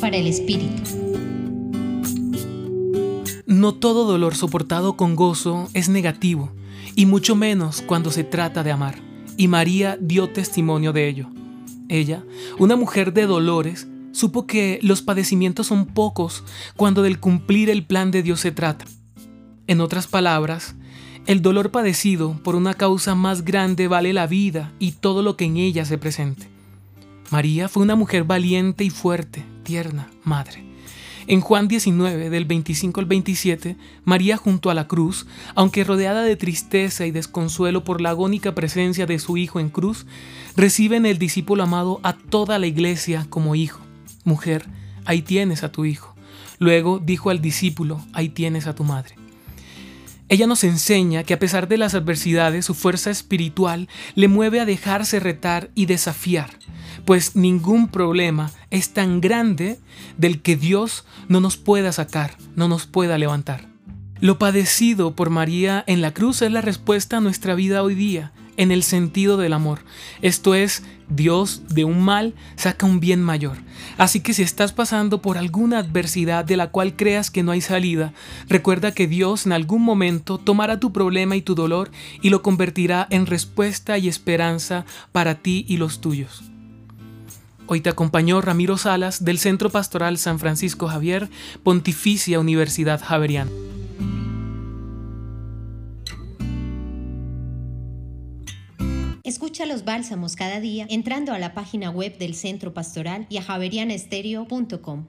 Para el Espíritu. No todo dolor soportado con gozo es negativo, y mucho menos cuando se trata de amar. Y María dio testimonio de ello. Ella, una mujer de dolores, supo que los padecimientos son pocos cuando del cumplir el plan de Dios se trata. En otras palabras, el dolor padecido por una causa más grande vale la vida y todo lo que en ella se presente. María fue una mujer valiente y fuerte, tierna, madre. En Juan 19, del 25 al 27, María junto a la cruz, aunque rodeada de tristeza y desconsuelo por la agónica presencia de su Hijo en cruz, recibe en el discípulo amado a toda la iglesia como hijo. Mujer, ahí tienes a tu hijo. Luego dijo al discípulo, ahí tienes a tu madre. Ella nos enseña que a pesar de las adversidades, su fuerza espiritual le mueve a dejarse retar y desafiar, pues ningún problema es tan grande del que Dios no nos pueda sacar, no nos pueda levantar. Lo padecido por María en la cruz es la respuesta a nuestra vida hoy día, en el sentido del amor. Esto es, Dios de un mal saca un bien mayor. Así que si estás pasando por alguna adversidad de la cual creas que no hay salida, recuerda que Dios en algún momento tomará tu problema y tu dolor y lo convertirá en respuesta y esperanza para ti y los tuyos. Hoy te acompañó Ramiro Salas del Centro Pastoral San Francisco Javier, Pontificia Universidad Javeriana. Escucha los bálsamos cada día entrando a la página web del Centro Pastoral y a javerianestereo.com.